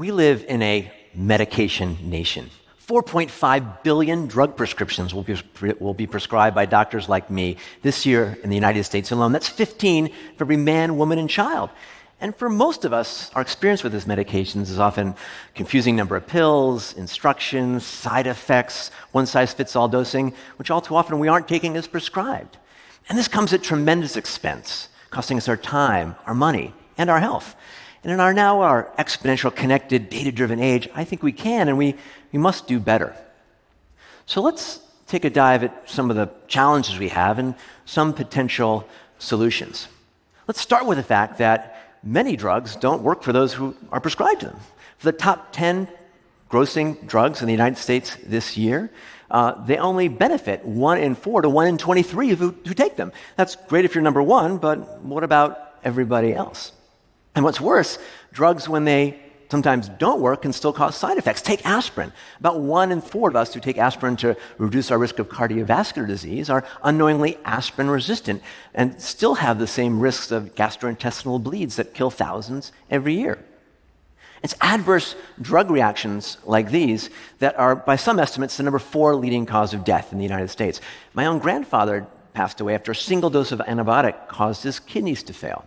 We live in a medication nation. 4.5 billion drug prescriptions will be, will be prescribed by doctors like me this year in the United States alone. That's 15 for every man, woman, and child. And for most of us, our experience with these medications is often confusing number of pills, instructions, side effects, one size fits all dosing, which all too often we aren't taking as prescribed. And this comes at tremendous expense, costing us our time, our money, and our health. And in our now our exponential, connected, data driven age, I think we can and we, we must do better. So let's take a dive at some of the challenges we have and some potential solutions. Let's start with the fact that many drugs don't work for those who are prescribed to them. For the top 10 grossing drugs in the United States this year, uh, they only benefit 1 in 4 to 1 in 23 who, who take them. That's great if you're number one, but what about everybody else? And what's worse, drugs, when they sometimes don't work, can still cause side effects. Take aspirin. About one in four of us who take aspirin to reduce our risk of cardiovascular disease are unknowingly aspirin resistant and still have the same risks of gastrointestinal bleeds that kill thousands every year. It's adverse drug reactions like these that are, by some estimates, the number four leading cause of death in the United States. My own grandfather passed away after a single dose of antibiotic caused his kidneys to fail.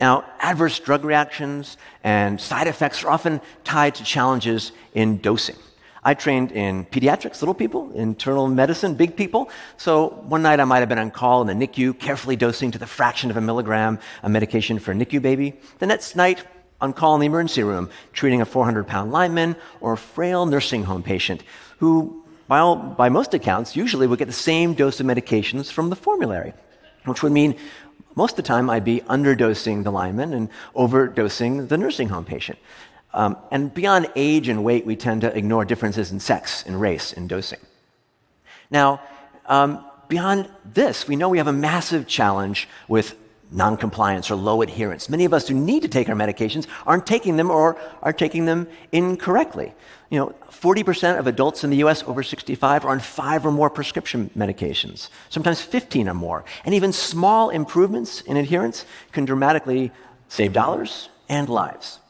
Now, adverse drug reactions and side effects are often tied to challenges in dosing. I trained in pediatrics, little people, internal medicine, big people. So one night I might have been on call in the NICU, carefully dosing to the fraction of a milligram a medication for a NICU baby. The next night, on call in the emergency room, treating a 400 pound lineman or a frail nursing home patient who, by, all, by most accounts, usually would get the same dose of medications from the formulary, which would mean most of the time, I'd be underdosing the lineman and overdosing the nursing home patient. Um, and beyond age and weight, we tend to ignore differences in sex and race in dosing. Now, um, beyond this, we know we have a massive challenge with noncompliance or low adherence. Many of us who need to take our medications aren't taking them or are taking them incorrectly. You know, 40% of adults in the US over 65 are on five or more prescription medications, sometimes 15 or more. And even small improvements in adherence can dramatically save dollars and lives.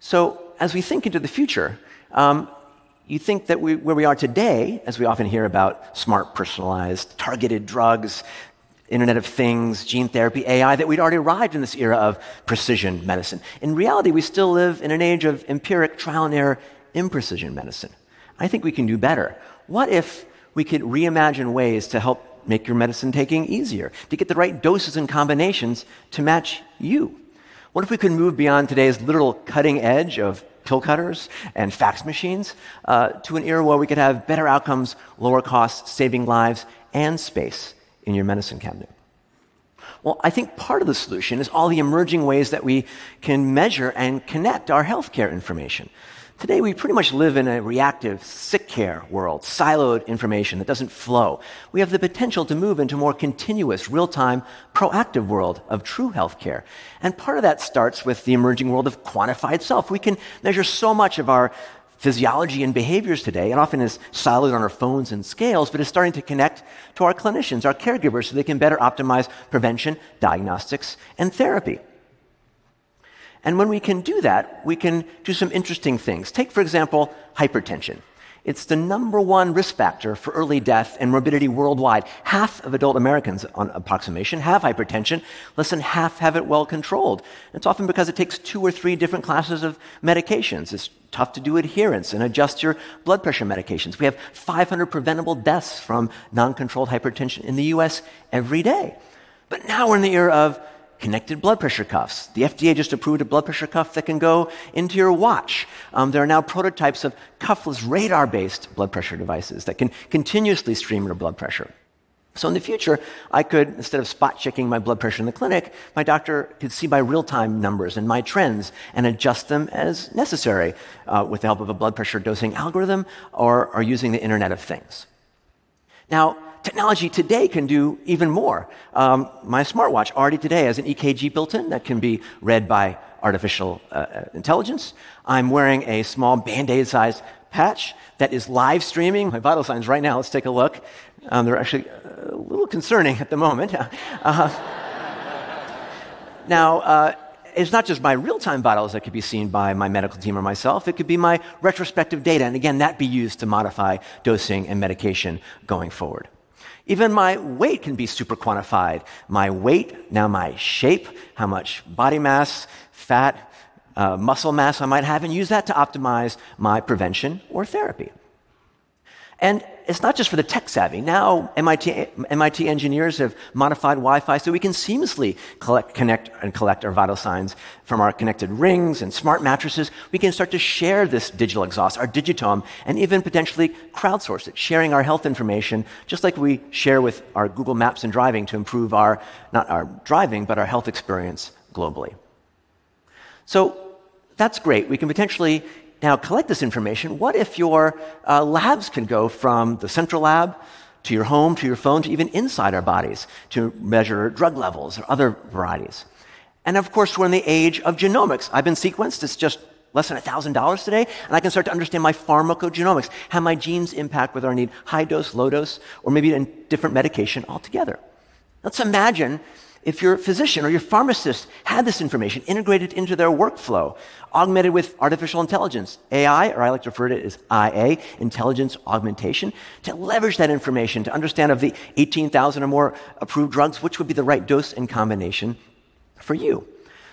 So, as we think into the future, um, you think that we, where we are today, as we often hear about smart, personalized, targeted drugs, Internet of Things, gene therapy, AI, that we'd already arrived in this era of precision medicine. In reality, we still live in an age of empiric trial and error imprecision medicine. I think we can do better. What if we could reimagine ways to help make your medicine taking easier, to get the right doses and combinations to match you? What if we could move beyond today's literal cutting edge of pill cutters and fax machines uh, to an era where we could have better outcomes, lower costs, saving lives and space? In your medicine cabinet? Well, I think part of the solution is all the emerging ways that we can measure and connect our healthcare information. Today, we pretty much live in a reactive, sick care world, siloed information that doesn't flow. We have the potential to move into a more continuous, real time, proactive world of true healthcare. And part of that starts with the emerging world of quantified self. We can measure so much of our physiology and behaviors today, and often is siloed on our phones and scales, but is starting to connect to our clinicians, our caregivers, so they can better optimize prevention, diagnostics, and therapy. And when we can do that, we can do some interesting things. Take, for example, hypertension. It's the number one risk factor for early death and morbidity worldwide. Half of adult Americans, on approximation, have hypertension. Less than half have it well controlled. It's often because it takes two or three different classes of medications. It's tough to do adherence and adjust your blood pressure medications. We have 500 preventable deaths from non controlled hypertension in the US every day. But now we're in the era of connected blood pressure cuffs. The FDA just approved a blood pressure cuff that can go into your watch. Um, there are now prototypes of cuffless radar based blood pressure devices that can continuously stream your blood pressure. So in the future, I could, instead of spot checking my blood pressure in the clinic, my doctor could see my real time numbers and my trends and adjust them as necessary uh, with the help of a blood pressure dosing algorithm or, or using the Internet of Things. Now, technology today can do even more. Um, my smartwatch already today has an EKG built in that can be read by artificial uh, uh intelligence. I'm wearing a small band aid sized patch that is live streaming my vital signs right now. Let's take a look. Um, they're actually a little concerning at the moment. Uh, now, uh, it's not just my real time vitals that could be seen by my medical team or myself, it could be my retrospective data. And again, that be used to modify dosing and medication going forward. Even my weight can be super quantified. My weight, now my shape, how much body mass, fat, uh, muscle mass I might have, and use that to optimize my prevention or therapy. And it's not just for the tech savvy. Now, MIT, MIT engineers have modified Wi Fi so we can seamlessly collect, connect and collect our vital signs from our connected rings and smart mattresses. We can start to share this digital exhaust, our digitome, and even potentially crowdsource it, sharing our health information, just like we share with our Google Maps and driving to improve our, not our driving, but our health experience globally. So that's great. We can potentially now collect this information. What if your uh, labs can go from the central lab to your home, to your phone, to even inside our bodies to measure drug levels or other varieties? And of course, we're in the age of genomics. I've been sequenced. It's just less than $1,000 today, and I can start to understand my pharmacogenomics, how my genes impact whether I need high dose, low dose, or maybe a different medication altogether. Let's imagine if your physician or your pharmacist had this information integrated into their workflow, augmented with artificial intelligence, AI, or I like to refer to it as IA, intelligence augmentation, to leverage that information to understand of the 18,000 or more approved drugs, which would be the right dose and combination for you.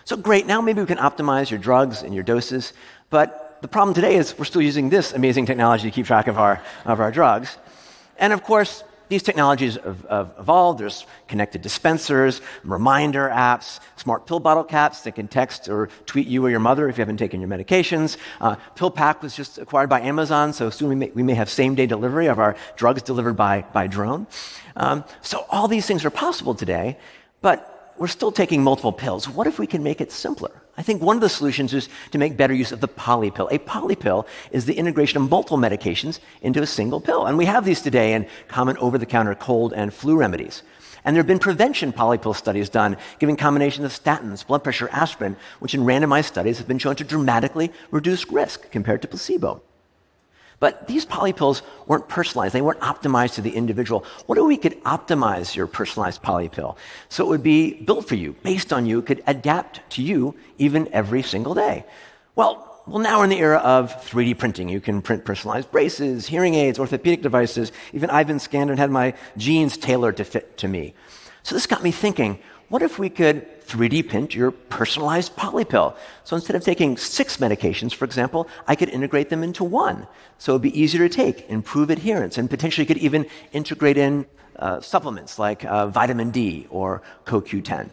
So great, now maybe we can optimize your drugs and your doses, but the problem today is we're still using this amazing technology to keep track of our, of our drugs. And of course, these technologies have, have, evolved. There's connected dispensers, reminder apps, smart pill bottle caps that can text or tweet you or your mother if you haven't taken your medications. Uh, PillPack was just acquired by Amazon, so soon we may, we may have same day delivery of our drugs delivered by, by drone. Um, so all these things are possible today, but we're still taking multiple pills. What if we can make it simpler? I think one of the solutions is to make better use of the polypill. A polypill is the integration of multiple medications into a single pill. And we have these today in common over the counter cold and flu remedies. And there have been prevention polypill studies done, giving combinations of statins, blood pressure, aspirin, which in randomized studies have been shown to dramatically reduce risk compared to placebo. But these polypills weren't personalized. They weren't optimized to the individual. What if we could optimize your personalized polypill so it would be built for you, based on you, could adapt to you even every single day? Well, well, now we're in the era of 3D printing. You can print personalized braces, hearing aids, orthopedic devices. Even I've been scanned and had my jeans tailored to fit to me. So this got me thinking, what if we could 3D print your personalized polypill? So instead of taking six medications, for example, I could integrate them into one. So it'd be easier to take, improve adherence, and potentially could even integrate in uh, supplements like uh, vitamin D or CoQ10.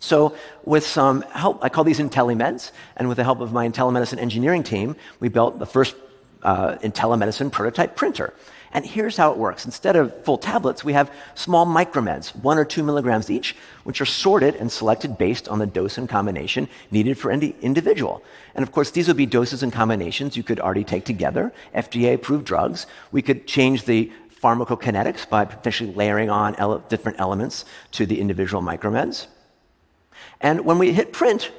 So, with some help, I call these IntelliMeds, and with the help of my IntelliMedicine engineering team, we built the first uh, IntelliMedicine prototype printer. And here's how it works. Instead of full tablets, we have small micromeds, one or two milligrams each, which are sorted and selected based on the dose and combination needed for any individual. And of course, these would be doses and combinations you could already take together, FDA approved drugs. We could change the pharmacokinetics by potentially layering on ele- different elements to the individual micromeds. And when we hit print,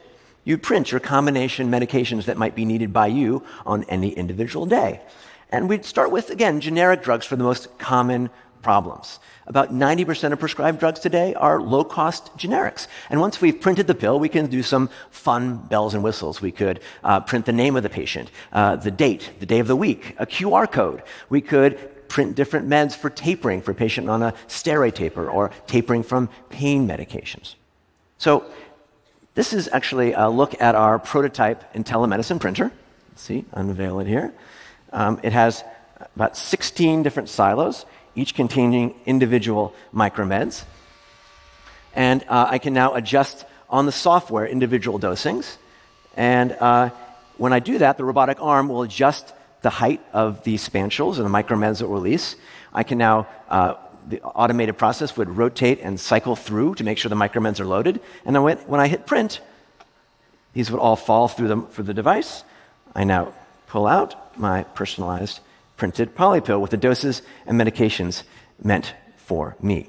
you print your combination medications that might be needed by you on any individual day. And we'd start with, again, generic drugs for the most common problems. About 90% of prescribed drugs today are low cost generics. And once we've printed the pill, we can do some fun bells and whistles. We could uh, print the name of the patient, uh, the date, the day of the week, a QR code. We could print different meds for tapering for a patient on a steroid taper or tapering from pain medications. So, this is actually a look at our prototype IntelliMedicine printer. Let's see, unveil it here. Um, it has about 16 different silos, each containing individual micromeds. And uh, I can now adjust on the software individual dosings. And uh, when I do that, the robotic arm will adjust the height of the spatules and the micromeds that release. I can now, uh, the automated process would rotate and cycle through to make sure the micromeds are loaded. And then when, I hit print, these would all fall through the, through the device. I now pull out my personalized printed polypill with the doses and medications meant for me.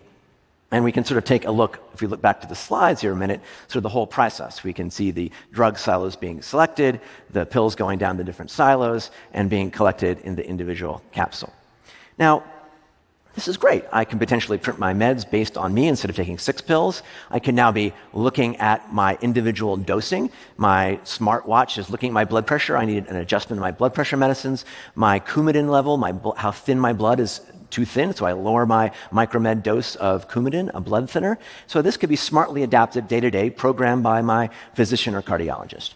And we can sort of take a look, if we look back to the slides here a minute, sort of the whole process. We can see the drug silos being selected, the pills going down the different silos, and being collected in the individual capsule. Now, this is great. I can potentially print my meds based on me instead of taking six pills. I can now be looking at my individual dosing. My smartwatch is looking at my blood pressure. I need an adjustment in my blood pressure medicines. My Coumadin level, my, how thin my blood is too thin, so I lower my micromed dose of Coumadin, a blood thinner. So this could be smartly adapted day to day, programmed by my physician or cardiologist.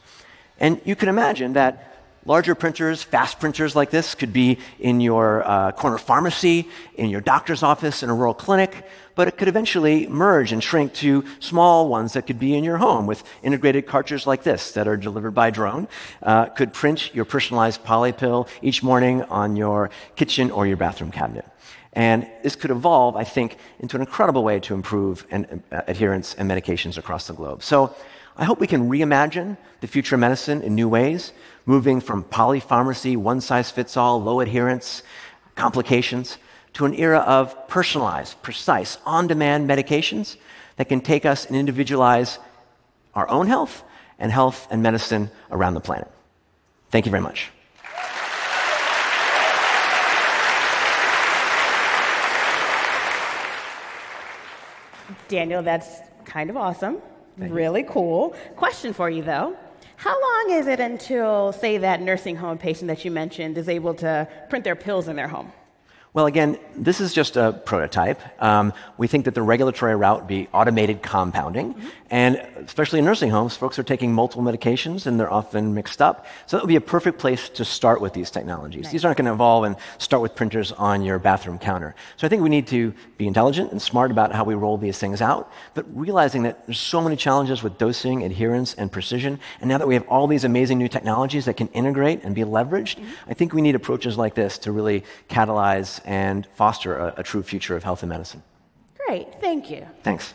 And you can imagine that Larger printers, fast printers like this, could be in your uh, corner pharmacy, in your doctor's office, in a rural clinic, but it could eventually merge and shrink to small ones that could be in your home with integrated cartridges like this that are delivered by drone. Uh, could print your personalized poly pill each morning on your kitchen or your bathroom cabinet. And this could evolve, I think, into an incredible way to improve uh, adherence and medications across the globe. So I hope we can reimagine the future of medicine in new ways, moving from polypharmacy, one size fits all, low adherence, complications, to an era of personalized, precise, on demand medications that can take us and individualize our own health and health and medicine around the planet. Thank you very much. Daniel, that's kind of awesome. Really cool. Question for you though. How long is it until, say, that nursing home patient that you mentioned is able to print their pills in their home? Well, again, this is just a prototype. Um, we think that the regulatory route would be automated compounding. Mm-hmm. And especially in nursing homes, folks are taking multiple medications and they're often mixed up. So that would be a perfect place to start with these technologies. Nice. These aren't going to evolve and start with printers on your bathroom counter. So I think we need to be intelligent and smart about how we roll these things out, but realizing that there's so many challenges with dosing, adherence, and precision. And now that we have all these amazing new technologies that can integrate and be leveraged, mm-hmm. I think we need approaches like this to really catalyze and foster a, a true future of health and medicine. Great, thank you. Thanks.